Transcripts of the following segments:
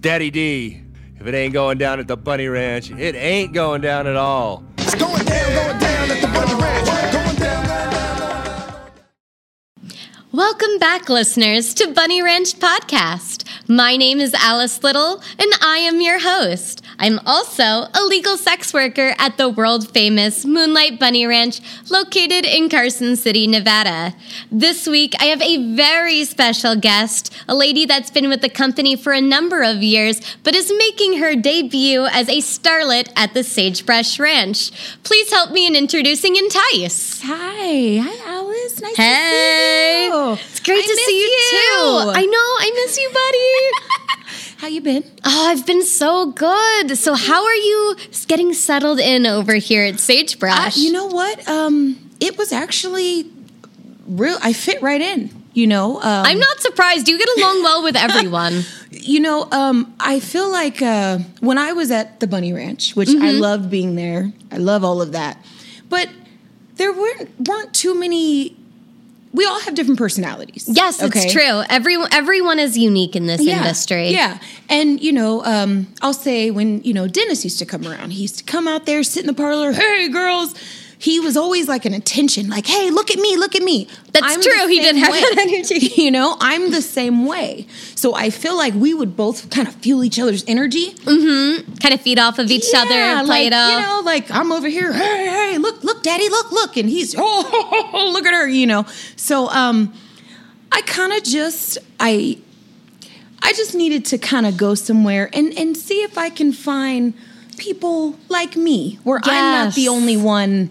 Daddy D. If it ain't going down at the Bunny Ranch, it ain't going down at all. It's going down, going down at the Bunny Ranch. Going down, down, down. Welcome back, listeners, to Bunny Ranch Podcast. My name is Alice Little, and I am your host. I'm also a legal sex worker at the world famous Moonlight Bunny Ranch located in Carson City, Nevada. This week, I have a very special guest, a lady that's been with the company for a number of years, but is making her debut as a starlet at the Sagebrush Ranch. Please help me in introducing Entice. Hi, hi, Alice. Nice Hey, to see you. it's great I to see you, too. I know, I miss you, buddy. How you been? oh, I've been so good. So, how are you getting settled in over here at Sagebrush? Uh, you know what? Um, it was actually real. I fit right in. You know, um, I'm not surprised. You get along well with everyone. You know, um, I feel like uh, when I was at the Bunny Ranch, which I Mm-hmm. loved being there, I love all of that, but there weren't weren't too many. We all have different personalities. yes, okay? it's true. Everyone, everyone is unique in this yeah, industry. Yeah. And, you know, um, I'll say when, you know, Dennis used to come around, he used to come out there, sit in the parlor, hey, girls. He was always like an attention, like, hey, look at me, look at me. That's the true. He did have way. that energy. You know, I'm the same way. So I feel like we would both kind of feel each other's energy. Kind of feed off of each other, Yeah, play like, it off. You know, like I'm over here, hey, hey, look, look, daddy, look, look. And he's, oh, look at her, you know. So um I kind of just I I just needed to kind of go somewhere and and see if I can find people like me where I'm not the only one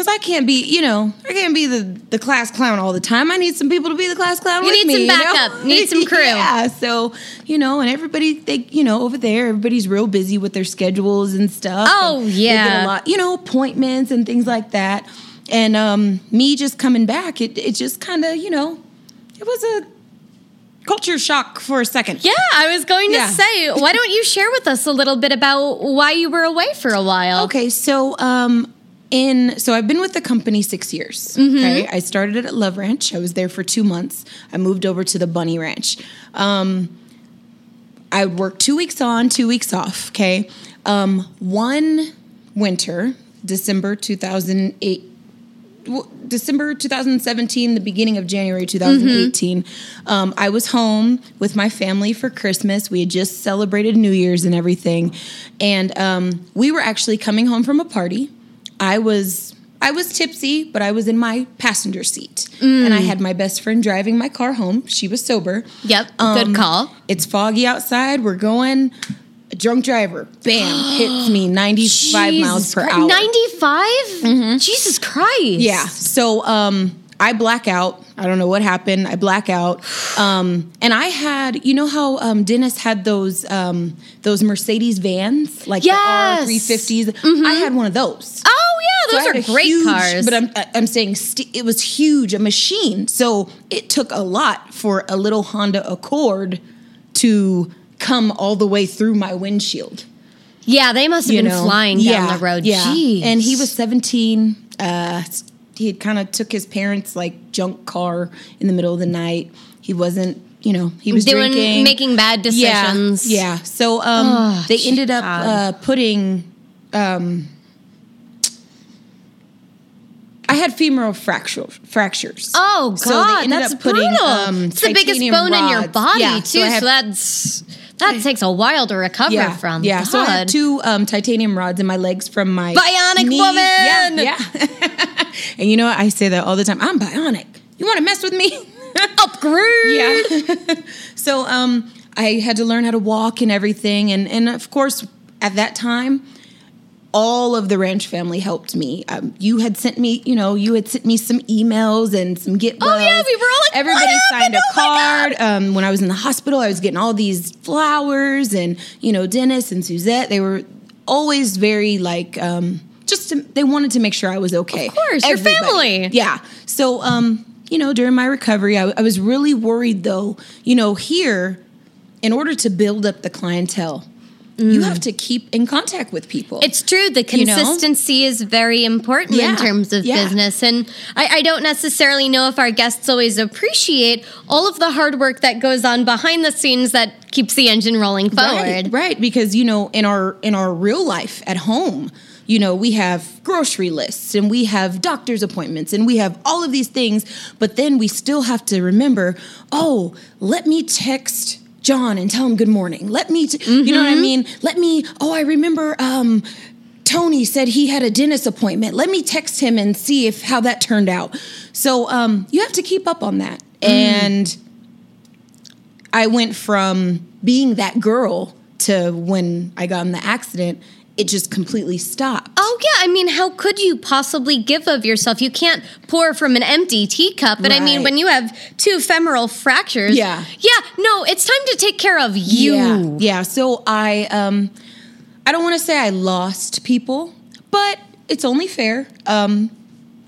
because I can't be, you know, I can't be the the class clown all the time. I need some people to be the class clown. You need some me, know? backup. Need some crew. yeah. So you know, and everybody, they, you know, over there, everybody's real busy with their schedules and stuff. Oh, and they yeah. get a lot, you know, appointments and things like that. And um, me just coming back, it it just kind of, you know, it was a culture shock for a second. yeah, I was going to Yeah. say, why don't you share with us a little bit about why you were away for a while? Okay, so um in so I've been with the company six years. Mm-hmm. Okay, I started at Love Ranch. I was there for two months. I moved over to the Bunny Ranch. Um, I would work two weeks on, two weeks off. Okay, um, one winter, December two thousand eight. December 2017, the beginning of January 2018, um, I was home with my family for Christmas. We had just celebrated New Year's and everything, and um, we were actually coming home from a party. I was I was tipsy, but I was in my passenger seat, and I had my best friend driving my car home. She was sober. Yep, Um, good call. It's foggy outside. We're going. A drunk driver, bam, hits me 95 miles per hour. 95? Jesus Christ. Yeah. So um I black out. I don't know what happened. I black out. Um and I had, you know how um Dennis had those um those Mercedes vans, like Yes. the R350s. I had one of those. Oh, yeah, those had are great huge- cars. But I'm I'm saying st- it was huge, a machine. So it took a lot for a little Honda Accord to come all the way through my windshield yeah, they must have you been know? flying down the road. Yeah, Jeez. and he was 17. Uh, he had kind of took his parents' like junk car in the middle of the night. He wasn't, you know, he was doing drinking, making bad decisions. Yeah, so um, Oh, they ended up uh, putting. Um, I had femoral fracture, fractures. Oh So God, ended that's putting, brutal. um, it's the biggest bone in your body Yeah, too. so So, that's that takes a while to recover yeah, from. Yeah, so I had two um, titanium rods in my legs from my Bionic knee. woman! Yeah, yeah. and you know what? I say that all the time. I'm bionic. You want to mess with me? upgrade. yeah. so um, I had to learn how to walk and everything, and and of course at that time. All of the ranch family helped me. Um, you had sent me, you know, you had sent me some emails and some get. Oh, yeah, we were all like, everybody "What signed a Oh, card um, when I was in the hospital, I was getting all these flowers, and you know, Dennis and Suzette, they were always very like, um, just to, they wanted to make sure I was okay. Of course, your family. Yeah. So, um, you know, during my recovery, I, I was really worried though. You know, here, in order to build up the clientele, you mm. have to keep in contact with people. It's true. The You know? consistency is very important Yeah, in terms of yeah. business. And I, I don't necessarily know if our guests always appreciate all of the hard work that goes on behind the scenes that keeps the engine rolling forward. Right, right. Because you know, in our in our real life at home, you know, we have grocery lists and we have doctor's appointments and we have all of these things, but then we still have to remember, oh, let me text John and tell him good morning. Let me, t- you know what I mean? Let me. Oh, I remember. Um, Tony said he had a dentist appointment. Let me text him and see if how that turned out. So um, you have to keep up on that. And I went from being that girl to when I got in the accident, it just completely stopped. Oh yeah, I mean, how could you possibly give of yourself? You can't pour from an empty teacup. And I mean, when you have two femoral fractures, Yeah. yeah, no, it's time to take care of you. Yeah, yeah. So I, um, I don't want to say I lost people, but it's only fair. Um,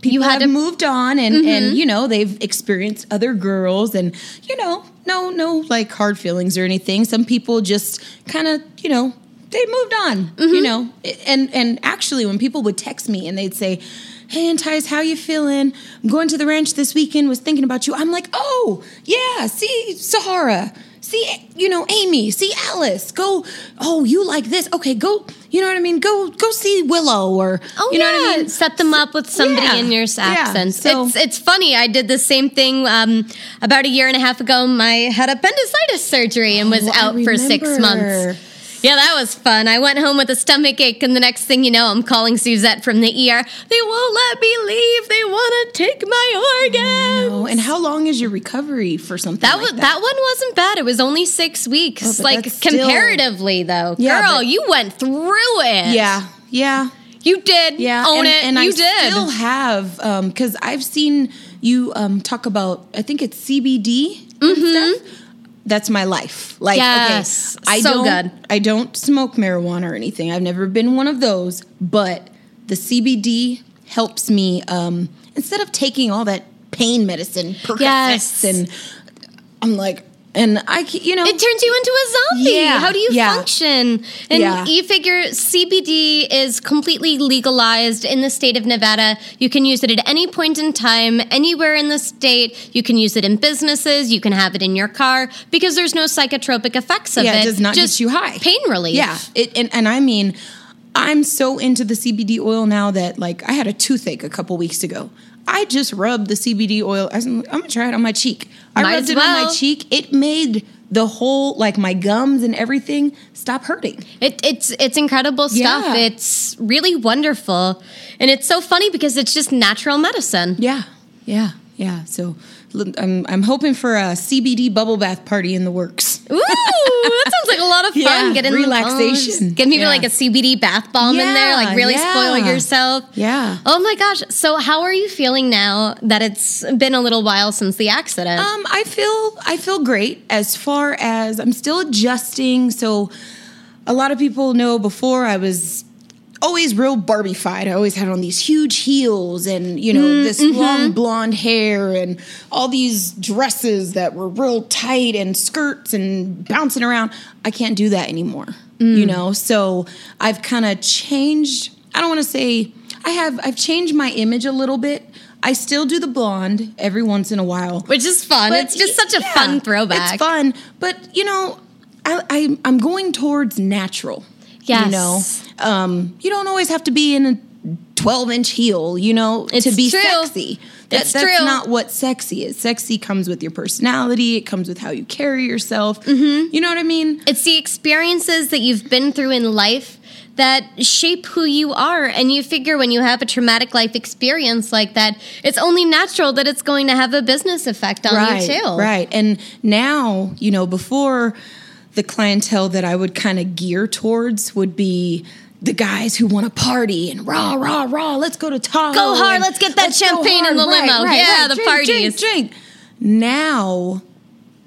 people You had have to- Mm-hmm. moved on, and and you know they've experienced other girls, and you know, no, no, like hard feelings or anything. Some people just kind of, you know. They moved on, Mm-hmm. you know, and and actually, when people would text me and they'd say, "Hey, Entice, how you feeling? I'm going to the ranch this weekend. Was thinking about you." I'm like, "Oh, yeah. See Sahara. See, you know, Amy. See Alice. Go. Oh, you like this? Okay, go. You know what I mean? Go, go see Willow or Oh you know yeah, what I mean? set them up with somebody Yeah, in your yeah, so- it's it's funny. I did the same thing um, about a year and a half ago. My had appendicitis surgery and was Oh, out for six months. Yeah, that was fun. I went home with a stomach ache, and the next thing you know, I'm calling Suzette from the ER. They won't let me leave. They want to take my organs. Oh, and how long is your recovery for something That like was that. one wasn't bad. It was only six weeks. Oh, like still- comparatively, though, Yeah, girl, but- you went through it. Yeah, yeah. you did. Yeah, own and, it. And you I did. still have because I've seen you um, talk about. I think it's CBD. stuff. That's my life. Like. Yes, okay, I so don't. good. I don't smoke marijuana or anything. I've never been one of those. But the CBD helps me um, instead of taking all that pain medicine, Percocets, Yes. and I'm like, and I, you know, It turns you into a zombie. Yeah, How do you yeah. function? And Yeah. you figure CBD is completely legalized in the state of Nevada. You can use it at any point in time, anywhere in the state. You can use it in businesses. You can have it in your car because there's no psychotropic effects of Yeah, it. it does not Just get you high. Pain relief. Yeah, it, and and I mean, I'm so into the CBD oil now that like I had a toothache a couple weeks ago. I just rubbed the CBD oil. I I'm gonna try it on my cheek. I Might rubbed it on my cheek. It made the whole like my gums and everything stop hurting. It, it's it's incredible stuff. Yeah. It's really wonderful, and it's so funny because it's just natural medicine. Yeah, yeah, yeah. So I'm I'm hoping for a CBD bubble bath party in the works. Ooh, that sounds like a lot of fun. Yeah, Getting relaxation. Get maybe Yeah. like a CBD bath bomb in there, like Yeah, really spoil yourself. Yeah. Oh my gosh. So how are you feeling now that it's been a little while since the accident? Um, I feel I feel great as far as I'm still adjusting. So a lot of people know before I was always real Barbified. I always had on these huge heels and you know mm, this mm-hmm. long blonde hair and all these dresses that were real tight and skirts and bouncing around. I can't do that anymore. You mm. know, so I've kind of changed. I don't want to say I have. I've changed my image a little bit. I still do the blonde every once in a while. Which is fun. But it's just such a yeah, fun throwback. It's fun, but you know, I, I I'm going towards natural. Yes. You know, um, you don't always have to be in a 12 inch heel. You know, It's to be true. sexy. That, that's true. not what sexy is. Sexy comes with your personality. It comes with how you carry yourself. Mm-hmm. You know what I mean? It's the experiences that you've been through in life that shape who you are. And you figure when you have a traumatic life experience like that, it's only natural that it's going to have a business effect on right, you too. Right. And now, you know, before the clientele that I would kind of gear towards would be the guys who want to party and rah, rah, rah, let's go to Tahoe. Go hard, let's get that go champagne in the Right, limo. right, Yeah, right. the Drink, parties. Drink, drink. Now,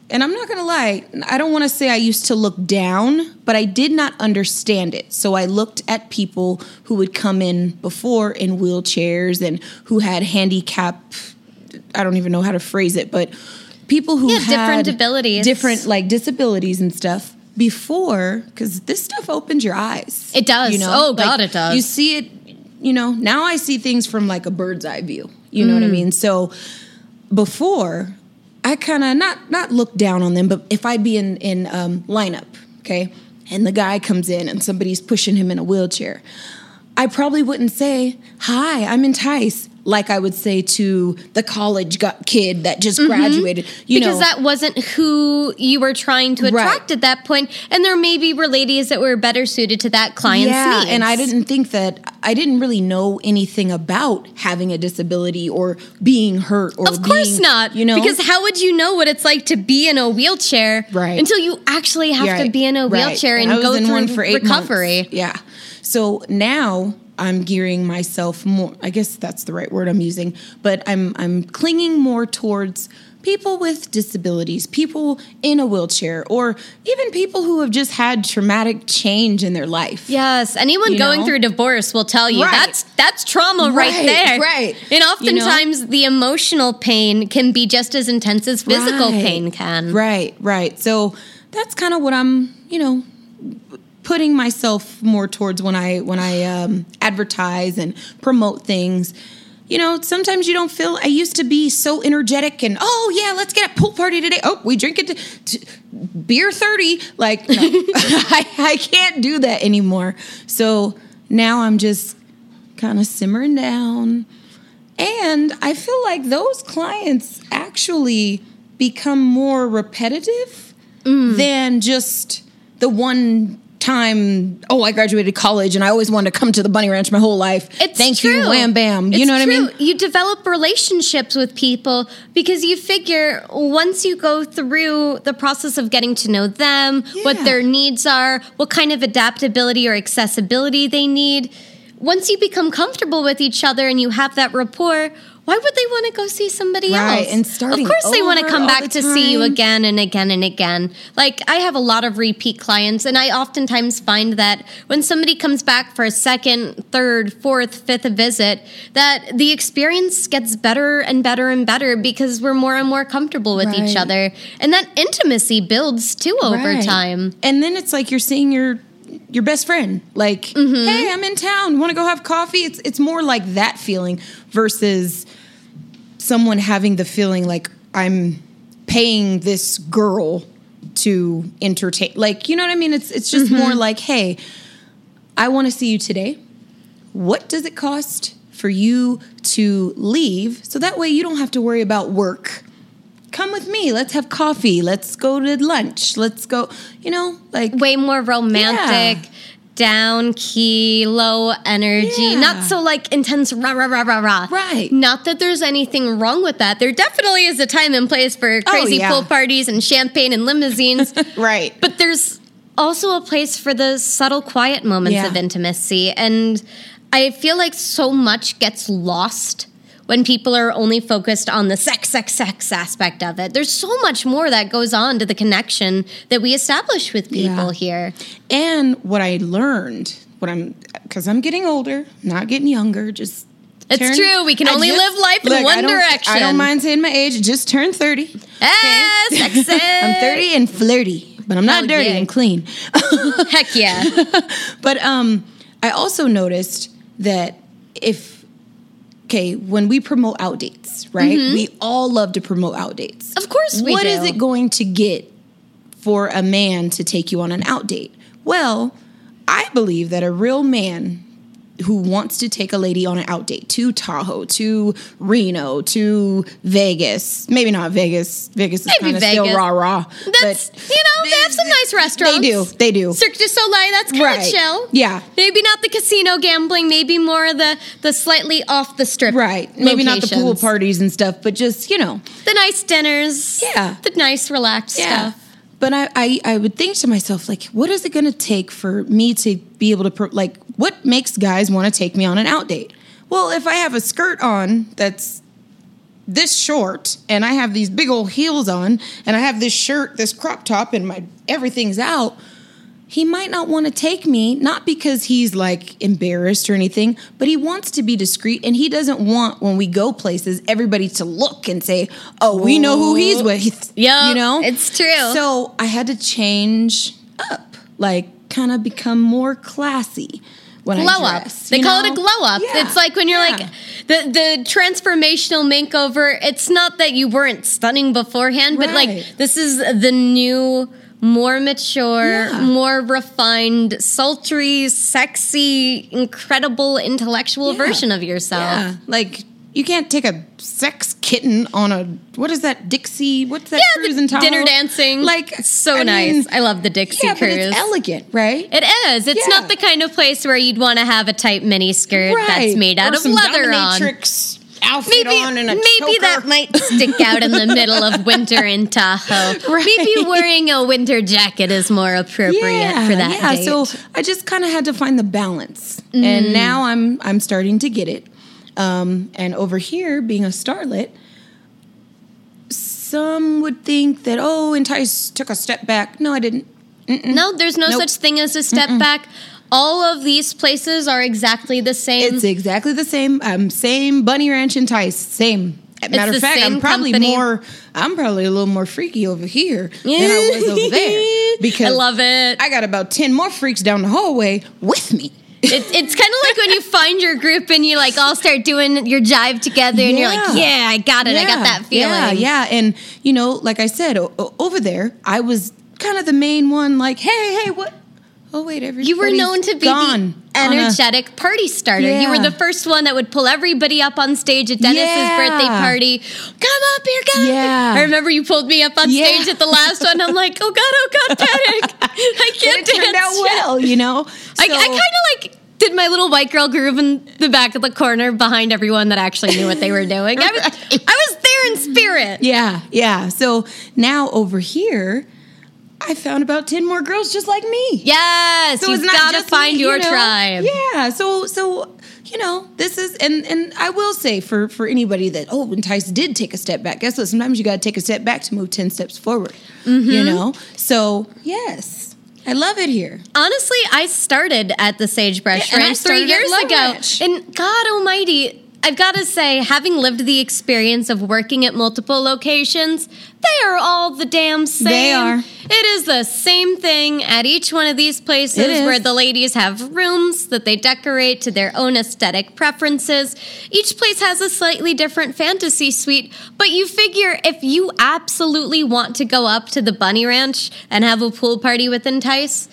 and I'm not going to lie, I don't want to say I used to look down, but I did not understand it. So I looked at people who would come in before in wheelchairs and who had handicap I don't even know how to phrase it, but people who Yeah, different abilities. different like disabilities and stuff. before, because this stuff opens your eyes. It does. You know? Oh, God, it does. You see it, you know, now I see things from like a bird's eye view. You know Mm. what I mean? So before, I kind of not not look down on them, but if I'd be in in um, lineup, okay, and the guy comes in and somebody's pushing him in a wheelchair, I probably wouldn't say, "Hi, I'm Entice," like I would say to the college kid that just mm-hmm. graduated. You because know, that wasn't who you were trying to Right. attract at that point, and there maybe were ladies that were better suited to that client's yeah, needs. and I didn't think that I didn't really know anything about having a disability or being hurt or Of course being- not. You know, because how would you know what it's like to be in a wheelchair Right. until you actually have to be in a right. wheelchair and, I go in through one for eight recovery? months. Yeah. So now I'm gearing myself more. I guess that's the right word I'm using, but I'm I'm clinging more towards people with disabilities, people in a wheelchair, or even people who have just had traumatic change in their life. Yes, anyone You going know? through divorce will tell you Right. that's that's trauma right, Right, there. right. And You know? oftentimes the emotional pain can be just as intense as physical Right. pain can. Right, right. So that's kind of what I'm, you know, putting myself more towards when I when I um, advertise and promote things. You know, sometimes you don't feel. I used to be so energetic and oh yeah, let's get a pool party today. Oh, we drink it to, to beer thirty. Like no, I, I can't do that anymore. So now I'm just kind of simmering down. And I feel like those clients actually become more repetitive Mm. than just the one time, oh, I graduated college and I always wanted to come to the Bunny Ranch my whole life. It's Thank true. you, wham bam. You It's know what I mean? You develop relationships with people because you figure once you go through the process of getting to know them, what their needs are, what kind of adaptability or accessibility they need, once you become comfortable with each other and you have that rapport, why would they want to go see somebody Right, else? and starting of course, they want to come back to see you again and again and again. Like I have a lot of repeat clients, and I oftentimes find that when somebody comes back for a second, third, fourth, fifth visit, that the experience gets better and better and better because we're more and more comfortable with each other, and that intimacy builds too over Right. time. And then it's like you're seeing your your best friend. Like, Mm-hmm. hey, I'm in town. Want to go have coffee? It's it's more like that feeling versus someone having the feeling like I'm paying this girl to entertain. Like, you know what I mean? It's it's just Mm-hmm. more like, hey, I want to see you today. What does it cost for you to leave so that way you don't have to worry about work? Come with me. Let's have coffee. Let's go to lunch. Let's go, you know, like way more romantic, down key, low energy, Yeah. not so like intense rah rah rah rah rah. Right. Not that there's anything wrong with that. There definitely is a time and place for oh, crazy Oh, yeah. pool parties and champagne and limousines. right. but there's also a place for the subtle quiet moments Yeah. of intimacy. And I feel like so much gets lost when people are only focused on the sex, sex, sex aspect of it. There's so much more that goes on to the connection that we establish with people Yeah. here. And what I learned, what I'm, because I'm getting older, not getting younger, just. It's turned- true, we can I only live life in I one don't- direction. I don't mind saying my age. Just turned 30. Ah, sexy. I'm 30 and flirty, but I'm not Hell dirty. yeah. I'm clean. Heck yeah. But um, I also noticed that if okay, when we promote out dates, right? We all love to promote out dates. Mm-hmm. Of course we What do. is it going to get for a man to take you on an out date? Well, I believe that a real man who wants to take a lady on an out date to Tahoe, to Reno, to Vegas. Maybe not Vegas. Vegas is kind of still rah rah. That's you know they have some nice restaurants. They do. They do. Cirque du Soleil, that's kind of Right. chill. Yeah. Maybe not the casino gambling. Maybe more the the slightly off the strip. Right. Maybe not the pool parties and stuff, but just, you know, The nice dinners. Yeah. The nice relaxed Yeah. stuff. But I, I, I would think to myself, like, what is it going to take for me to be able to, pro- like, what makes guys want to take me on an out date? Well, if I have a skirt on that's this short and I have these big old heels on and I have this shirt, this crop top, and my everything's out, he might not want to take me, not because he's like embarrassed or anything, but he wants to be discreet and he doesn't want when we go places everybody to look and say, "Oh, we know who he's with." Yeah, you know, it's true. So I had to change up, like kind of become more classy when glow I up. They call know? it a glow up. Yeah, It's like when you're yeah. like the the transformational makeover. It's not that you weren't stunning beforehand, but like this is the new. More mature, Yeah. more refined, sultry, sexy, incredible, intellectual Yeah. version of yourself. Yeah, like you can't take a sex kitten on a what is that Dixie? What's that Yeah, cruise the in Tahoe? dinner dancing. Like so I nice. mean, I love the Dixie yeah, cruise. but it's elegant, right? It is. It's Yeah. not the kind of place where you'd want to have a tight mini skirt that's made out Or of leather on. dominatrix outfit Maybe, on and a maybe that might stick out in the middle of winter in Tahoe. Right. Maybe wearing a winter jacket is more appropriate for that yeah. date. So I just kind of had to find the balance, Mm. and now I'm I'm starting to get it. Um, and over here, being a starlet, some would think that oh, Entice took a step back. No, I didn't. no, there's no Nope. such thing as a step back. All of these places are exactly the same. It's exactly the same. Um, same Bunny Ranch Entice. Same. Matter of fact, I'm probably company. more. I'm probably a little more freaky over here than I was over there because I love it. I got about ten more freaks down the hallway with me. It, it's kind of like when you find your group and you like all start doing your jive together, and you're like, Yeah. "Yeah, I got it. I got that feeling." Yeah, yeah. And, you know, like I said, o- over there, I was kind of the main one, like, hey, hey, what? Oh, wait, everybody's You were known to be gone the on a- energetic party starter. You were the first one that would pull everybody up on stage at Dennis's Yeah. birthday party. Come up here, come Yeah. up. I remember you pulled me up on Yeah. stage at the last one. I'm like, oh god, oh god, panic! I can't it dance. turned out well, you know? I, So- I kind of like did my little white girl groove in the back of the corner behind everyone that actually knew what they were doing. I was, I was there in spirit. Yeah, yeah. So now over here, I found about 10 more girls just like me. Yes, So you've it's got to find me, your you know? tribe. Yeah. So so you know this is and and I will say for for anybody that oh when Tice did take a step back, guess what? Sometimes you got to take a step back to move ten steps forward. Mm-hmm. You know. So yes, I love it here. Honestly, I started at the Sagebrush Yeah, Ranch three years ago. And God Almighty, I've got to say, having lived the experience of working at multiple locations, they are all the damn same. They are. It is the same thing at each one of these places where the ladies have rooms that they decorate to their own aesthetic preferences. Each place has a slightly different fantasy suite, but you figure if you absolutely want to go up to the Bunny Ranch and have a pool party with Entice,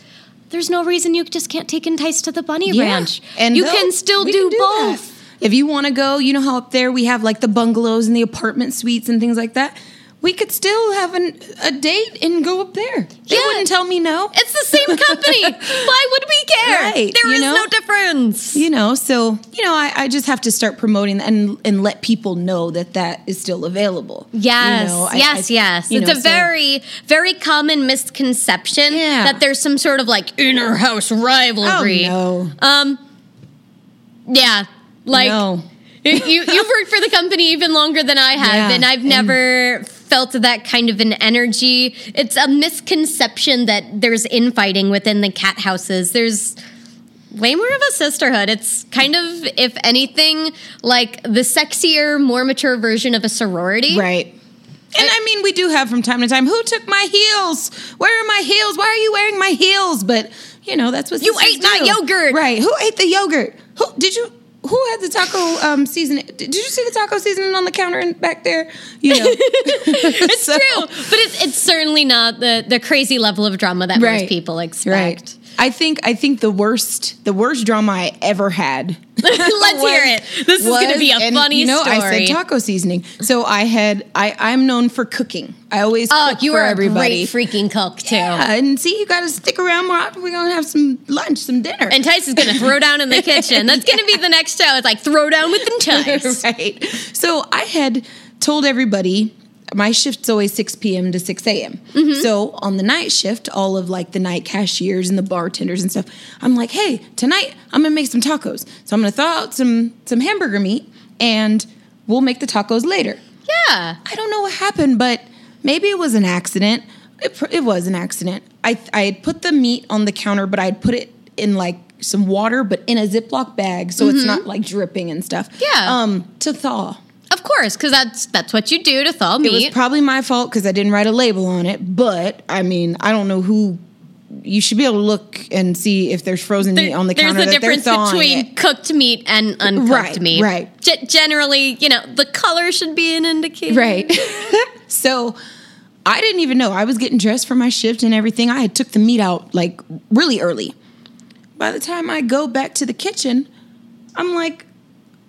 there's no reason you just can't take Entice to the Bunny Ranch. And you can still do, can both. that. If you want to go, you know how up there we have like the bungalows and the apartment suites and things like that. We could still have an, a date and go up there. They Yeah. wouldn't tell me no. It's the same company. Why would we care? Right, There you is know? no difference. you know so you know I, I just have to start promoting and and let people know that that is still available Yes, You know, I- yes, I- yes. It's know, a so- very, very common misconception Yeah. that there's some sort of like inner house rivalry. oh no Um, yeah, like no you, you- you've worked for the company even longer than I have, Yeah, and I've and- never felt that kind of an energy. It's a misconception that there's infighting within the cat houses. There's way more of a sisterhood. It's kind of, if anything, like the sexier, more mature version of a sorority. right and I, mean we do have from time to time who took my heels where are my heels why are you wearing my heels but you know that's what You ate my yogurt. right who ate the yogurt who did you who had the taco um, seasoning? Did you see the taco seasoning on the counter in back there? You know, It's So- true, but it's, it's certainly not the, the crazy level of drama that most people expect. I think I think the worst the worst drama I ever had. Let's was- hear it. This is going to be a and, funny you know, story. I said taco seasoning. So I had I I'm known for cooking. I always oh, cook you for are a everybody. great freaking cook too. Yeah, and see, you got to stick around. more often. we're gonna have some lunch, some dinner. And Tice is going to throw down in the kitchen. That's going to be the next show. It's like throw down with Tice. right. So I had told everybody my shift's always 6 p.m. to 6 a.m. Mm-hmm. So on the night shift, all of like the night cashiers and the bartenders and stuff, I'm like, hey, tonight I'm gonna make some tacos. So I'm gonna thaw out some some hamburger meat and we'll make the tacos later. Yeah. I don't know what happened, but maybe it was an accident. It, it was an accident. I I had put the meat on the counter, but I had put it in like some water, but in a Ziploc bag, so it's not like dripping and stuff. Mm-hmm. Yeah. Um, to thaw. Of course, because that's that's what you do to thaw meat. It was probably my fault because I didn't write a label on it. But I mean, I don't know who you should be able to look and see if there's frozen meat on the There's counter a that difference between it. cooked meat and uncooked Right, meat. right. Ge- generally, you know, the color should be an indicator. Right. so I didn't even know. I was getting dressed for my shift and everything. I had took the meat out like really early. By the time I go back to the kitchen, I'm like,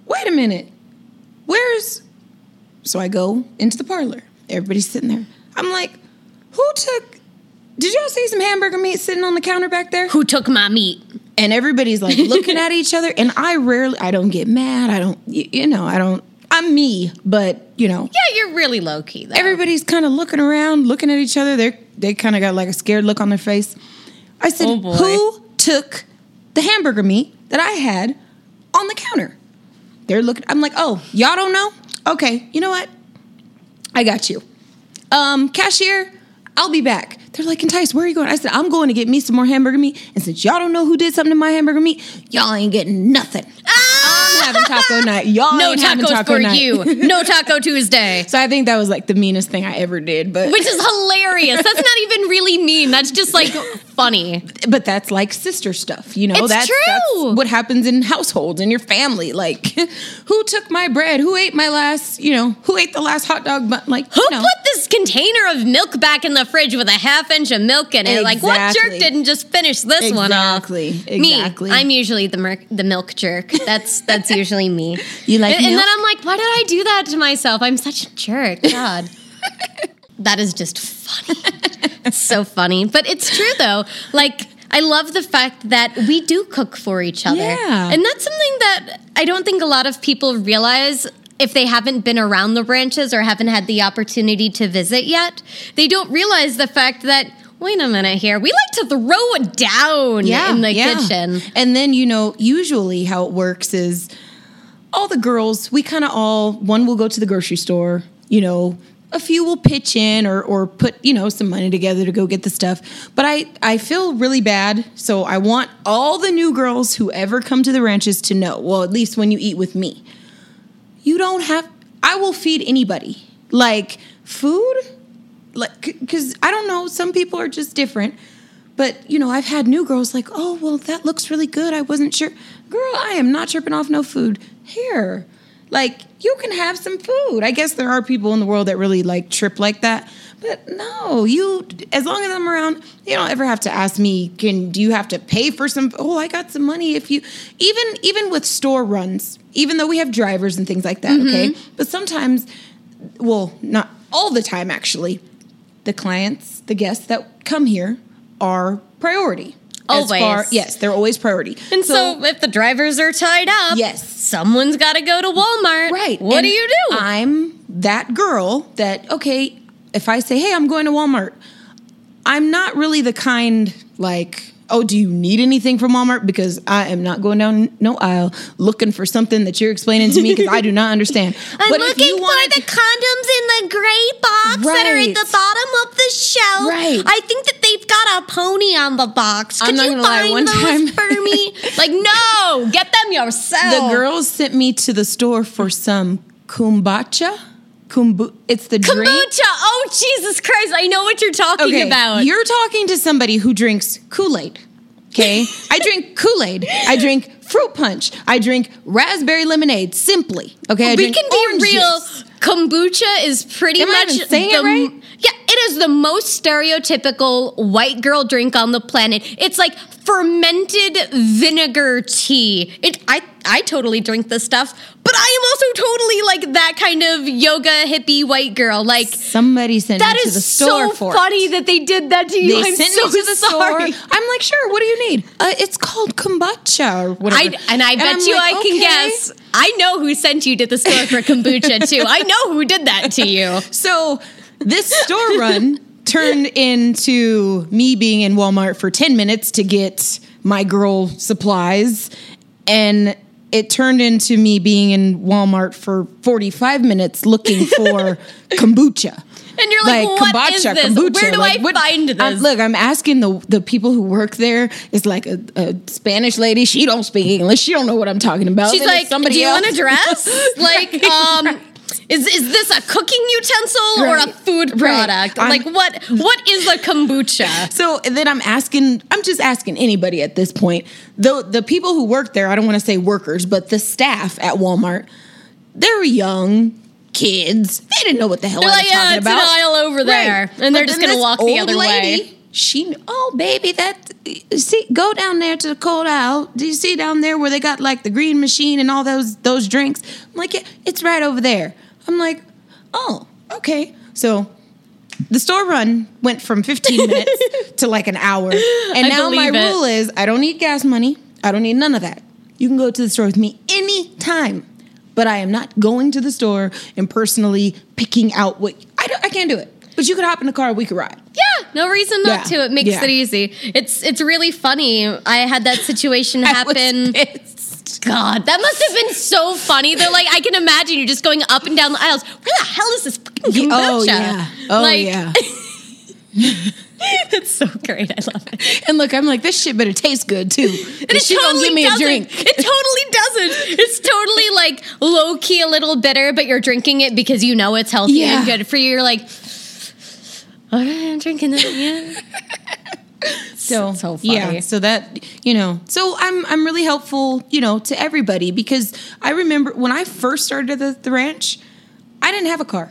wait a minute. Where's so I go into the parlor. Everybody's sitting there. I'm like, who took did y'all see some hamburger meat sitting on the counter back there? Who took my meat? and everybody's like looking at each other and i rarely i don't get mad i don't you know i don't i'm me but you know Yeah, you're really low key though. everybody's kind of looking around looking at each other they're they kind of got like a scared look on their face i said Oh, who took the hamburger meat that i had on the counter they're looking i'm like oh y'all don't know? Okay you know what? I got you. Um cashier i'll be back they're like entice where are you going i said i'm going to get me some more hamburger meat and since y'all don't know who did something to my hamburger meat y'all ain't getting nothing i'm having taco night y'all Ah! no ain't having taco for night. you. No Taco Tuesday. so i think that was like the meanest thing i ever did but Which is hilarious. That's not even really mean. That's just like funny. but that's like sister stuff, you know. It's that's, true. that's what happens in households in your family. Like, who took my bread? Who ate my last? You know, who ate the last hot dog? But like, Who you know, put this container of milk back in the fridge with a half inch of milk in it? Like, what jerk didn't just finish this one off? Exactly, Me. I'm usually the mer- the milk jerk. That's that's usually me. You like and, and then I'm like, why did I do that to myself? I'm such a jerk. God. that is just funny. it's so funny. But it's true though. Like I love the fact that we do cook for each other. Yeah. And that's something that I don't think a lot of people realize if they haven't been around the branches or haven't had the opportunity to visit yet. They don't realize the fact that wait a minute here. We like to throw it down in the kitchen. And then, you know, usually how it works is all the girls, we kind of all, one will go to the grocery store, you know, a few will pitch in or, or put, you know, some money together to go get the stuff. But I, I feel really bad. So I want all the new girls who ever come to the ranches to know, well, at least when you eat with me, you don't have, I will feed anybody. Like food, like, because I don't know, some people are just different. But you know, I've had new girls like, oh well, that looks really good. I wasn't sure, girl. I am not tripping off no food here. Like you can have some food. I guess there are people in the world that really like trip like that. But no, you as long as I'm around, you don't ever have to ask me, can do you have to pay for some oh, I got some money if you even even with store runs, even though we have drivers and things like that, okay? Mm-hmm. But sometimes well, not all the time actually. The clients, the guests that come here are priority. As Always. far- yes, they're always priority. And so, if the drivers are tied up, Yes. someone's got to go to Walmart. Right. What And do you do? I'm that girl that, okay, if I say, hey, I'm going to Walmart, I'm not really the kind like, oh, do you need anything from Walmart? Because I am not going down no aisle looking for something that you're explaining to me because I do not understand. I'm But if looking you for the condoms in the gray box that are at the bottom of the shelf. Right. I think that they've got a pony on the box. I'm Could not you find one those time- for me? like, no, get them yourself. the girls sent me to the store for some kombucha. Kumbu- it's the drink. Kombucha. Oh, Jesus Christ. I know what you're talking about. You're talking to somebody who drinks Kool Aid. Okay, I drink Kool Aid. I drink fruit punch. I drink raspberry lemonade. Simply, okay. I we drink can be real. juice. Kombucha is pretty Am I much even saying the, it right? Yeah, it is the most stereotypical white girl drink on the planet. It's like fermented vinegar tea. It I I totally drink this stuff, but I am also totally like that kind of yoga hippie white girl. Like Somebody sent that me to the store so for funny it. that they did that to you. They I'm sent so me to the sorry. store. I'm like, sure. What do you need? Uh, it's called kombucha or whatever. I, and I bet I'm you like, I can okay. guess. I know who sent you to the store for kombucha too. I know who did that to you. So this store run turned into me being in Walmart for 10 minutes to get my girl supplies. And it turned into me being in Walmart for 45 minutes looking for kombucha. And you're like, what is this? Where do I find this? I'm- look, I'm asking the the people who work there. It's like a, a Spanish lady. She don't speak English. She don't know what I'm talking about. She's like, somebody do you else. want a dress? like, um, Is is this a cooking utensil or a food product? I'm- like what what is a kombucha? So then I'm asking, I'm just asking anybody at this point. The the people who work there, I don't want to say workers, but the staff at Walmart, they're young kids. They didn't know what the hell They're I was like, yeah, talking it's an about. aisle over there. And they're just gonna walk the other way. She, oh baby, that see, go down there to the cold aisle. Do you see down there where they got like the green machine and all those those drinks? I'm like, yeah, it's right over there. I'm like, oh, okay. So the store run went from 15 minutes to like an hour. And I now my it. rule is I don't need gas money. I don't need none of that. You can go to the store with me anytime. But I am not going to the store and personally picking out what I, don't, I can't do it. But you could hop in the car, we could ride. Yeah, no reason not Yeah, to. It makes yeah. it easy. It's it's really funny. I had that situation happen. God, that must have been so funny. They're like, I can imagine you're just going up and down the aisles. Where the hell is this fucking oh, kombucha? Oh yeah. Oh Like, yeah. it's so great. I love it. And look, I'm like, this shit better taste good too. And And she gonna give me a doesn't. drink. It totally doesn't. It's totally like low key a little bitter, but you're drinking it because you know it's healthy Yeah. and good for you. You're like, okay, I'm drinking it. Yeah. So, so funny. yeah, so that you know, so I'm I'm really helpful, you know, to everybody because I remember when I first started the, the ranch, I didn't have a car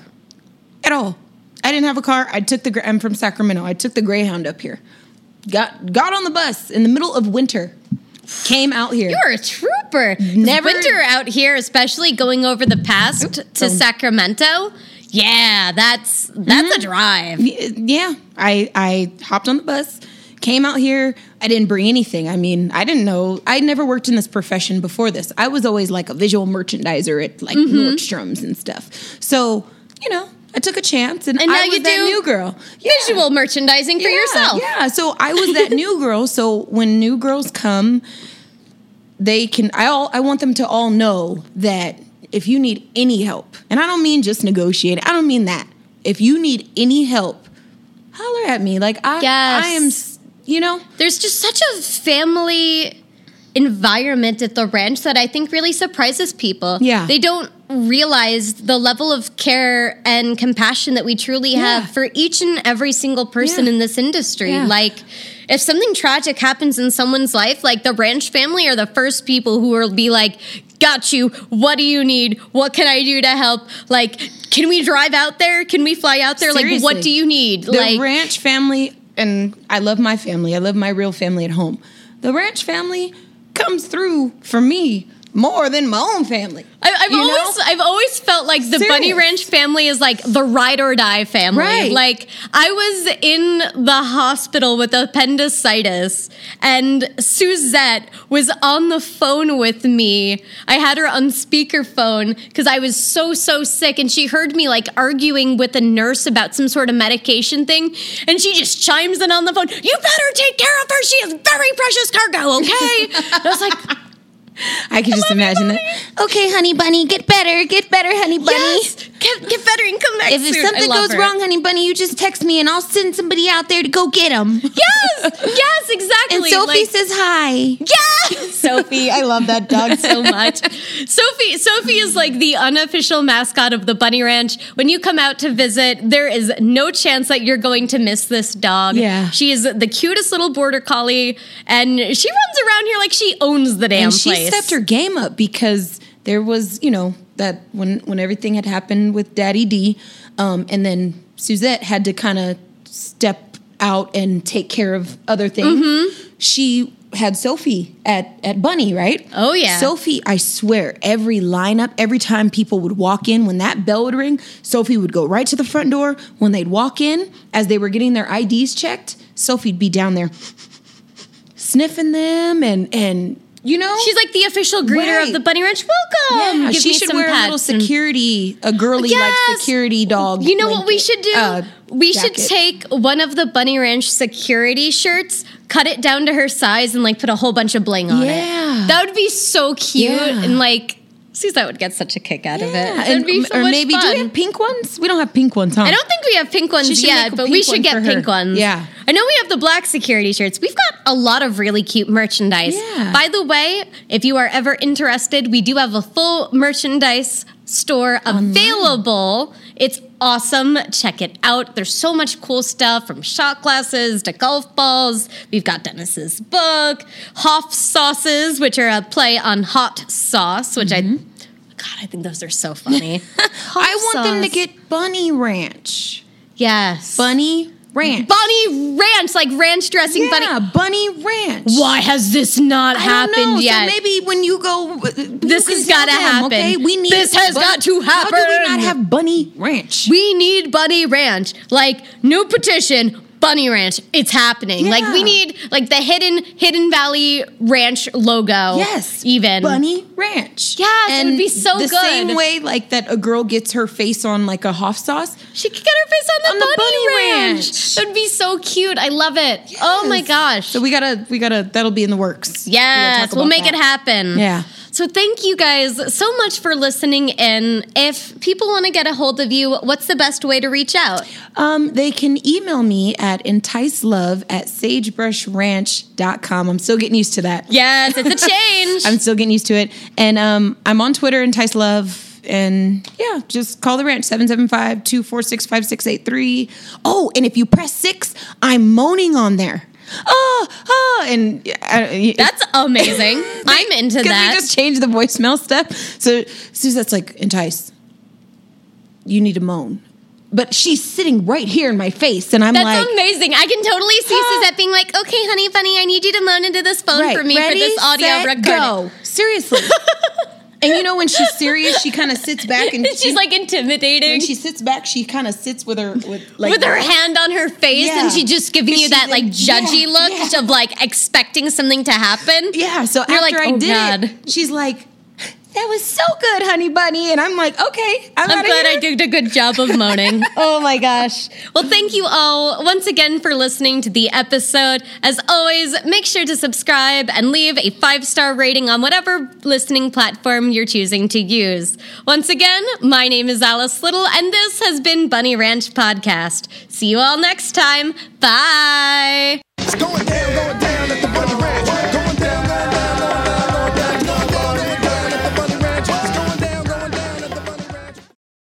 at all. I didn't have a car. I took the I'm from Sacramento. I took the Greyhound up here. Got got on the bus in the middle of winter. Came out here. You're a trooper. Never- winter out here, especially going over the pass Oop, to. Sacramento. Yeah, that's that's Mm-hmm. a drive. Yeah i i hopped on the bus came out here i didn't bring anything i mean i didn't know I'd never worked in this profession before this i was always like a visual merchandiser at like Mm-hmm. nordstrom's and stuff so you know i took a chance and, And now i was you that do new girl yeah. Visual merchandising for Yeah, yourself. yeah so i was that new girl so when new girls come they can i all i want them to all know that if you need any help and i don't mean just negotiate i don't mean that if you need any help holler at me like i Yes. i am you know There's just such a family environment at the ranch that I think really surprises people. Yeah. They don't realize the level of care and compassion that we truly Yeah. have for each and every single person Yeah. in this industry. Yeah. Like if something tragic happens in someone's life, like the ranch family are the first people who will be like, Got you. What do you need? What can I do to help? Like, can we drive out there? Can we fly out there? Like, what do you need? the like, ranch family and i love my family. I love my real family at home. The ranch family comes through for me more than my own family I, I've You know? always I've always felt like the Serious. Bunny Ranch family is like the ride or die family. Right. Like I was in the hospital with appendicitis and Suzette was on the phone with me. I had her on speakerphone because I was so so sick and she heard me like arguing with a nurse about some sort of medication thing and she just chimes in on the phone. You better take care of her. She is very precious cargo, okay? I was like I can just imagine that. Okay, honey bunny, get better, get better, honey bunny. Yes, get, get better and come back If, if soon. I something goes her. wrong, honey bunny, you just text me and I'll send somebody out there to go get them. Yes, yes, exactly. And Sophie Like, says hi. yeah, Sophie. I love that dog so much. Sophie, Sophie is like the unofficial mascot of the Bunny Ranch. When you come out to visit, there is no chance that you're going to miss this dog. Yeah. she is the cutest little border collie, and she runs around here like she owns the damn and she place. stepped her game up because there was, you know, that when when everything had happened with Daddy D, um, and then Suzette had to kind of step out and take care of other things. Mm-hmm. She had Sophie at at Bunny, right? Oh, yeah. Sophie, I swear, every lineup, every time people would walk in, when that bell would ring, Sophie would go right to the front door. When they'd walk in, as they were getting their IDs checked, Sophie'd be down there sniffing them and and you know She's like the official greeter Right. of the Bunny Ranch. Welcome. yeah, Give she should some wear a little pets security, a girly Yes. like security dog. You know what we should do? uh, we should take one of the Bunny Ranch security shirts, cut it down to her size, and like put a whole bunch of bling on Yeah. it. That would be so cute. Yeah. And like, Suzette would get such a kick out of it. Yeah, and, so or maybe do we have pink ones? We don't have pink ones, huh? I don't think we have pink ones yet, but we should get pink ones. Yeah. I know we have the black security shirts. We've got a lot of really cute merchandise. Yeah. By the way, if you are ever interested, we do have a full merchandise store available. It's awesome. Check it out. There's so much cool stuff from shot glasses to golf balls. We've got Dennis's book, Hof sauces, which are a play on hot sauce, which I mm-hmm. God, I think those are so funny. I want them to get Bunny Ranch. yes. Bunny Ranch. Bunny ranch, like ranch dressing yeah, bunny. Bunny Ranch. Why has this not I happened know. yet? So maybe when you go, uh, This you has gotta happen. Okay, we need This has got to happen. How do we not have Bunny Ranch? we need Bunny Ranch. Like new petition, Bunny Ranch. It's happening. Like we need like the hidden Hidden Valley Ranch logo. yes, even Bunny Ranch. Yes, it would be so the good. same way, like that, a girl gets her face on like a Hoff sauce. She could get her face on the, On the bunny, Bunny ranch. Ranch. That would be so cute. I love it. Oh my gosh. So we gotta, we gotta. That'll be in the works. We Yes, talk we'll make that. it happen. Yeah. So thank you guys so much for listening in. If people want to get a hold of you, what's the best way to reach out? Um, they can email me at enticelove at sagebrushranch.com. I'm still getting used to that. Yes, it's a change. I'm still getting used to it. And um, I'm on Twitter, Entice Love. And yeah, just call the ranch 775 246 5683. Oh, and if you press six, I'm moaning on there. Oh, oh, and uh, That's amazing. I'm into that. we just change the voicemail stuff. So Suzette's like, Entice, you need to moan. But she's sitting right here in my face, and I'm like That's like, amazing. I can totally see Ah. Suzette being like, okay, honey, bunny, I need you to moan into this phone right, for me for this audio set, recording. Go. Seriously. and you know when she's serious, she kind of sits back and She's like intimidating. when she sits back, she kind of sits with her with like with her hand on her face Yeah. and she just giving you that like like, judgy yeah, look yeah. of like expecting something to happen. Yeah. So You're after like, I "Oh, did God." she's like, "That was so good, honey bunny," and I'm like, "Okay, I'm, I'm glad here." I did a good job of moaning. oh my gosh. Well, thank you all once again for listening to the episode. As always, make sure to subscribe and leave a five star rating on whatever listening platform you're choosing to use. Once again, my name is Alice Little, and this has been Bunny Ranch Podcast. See you all next time. Bye.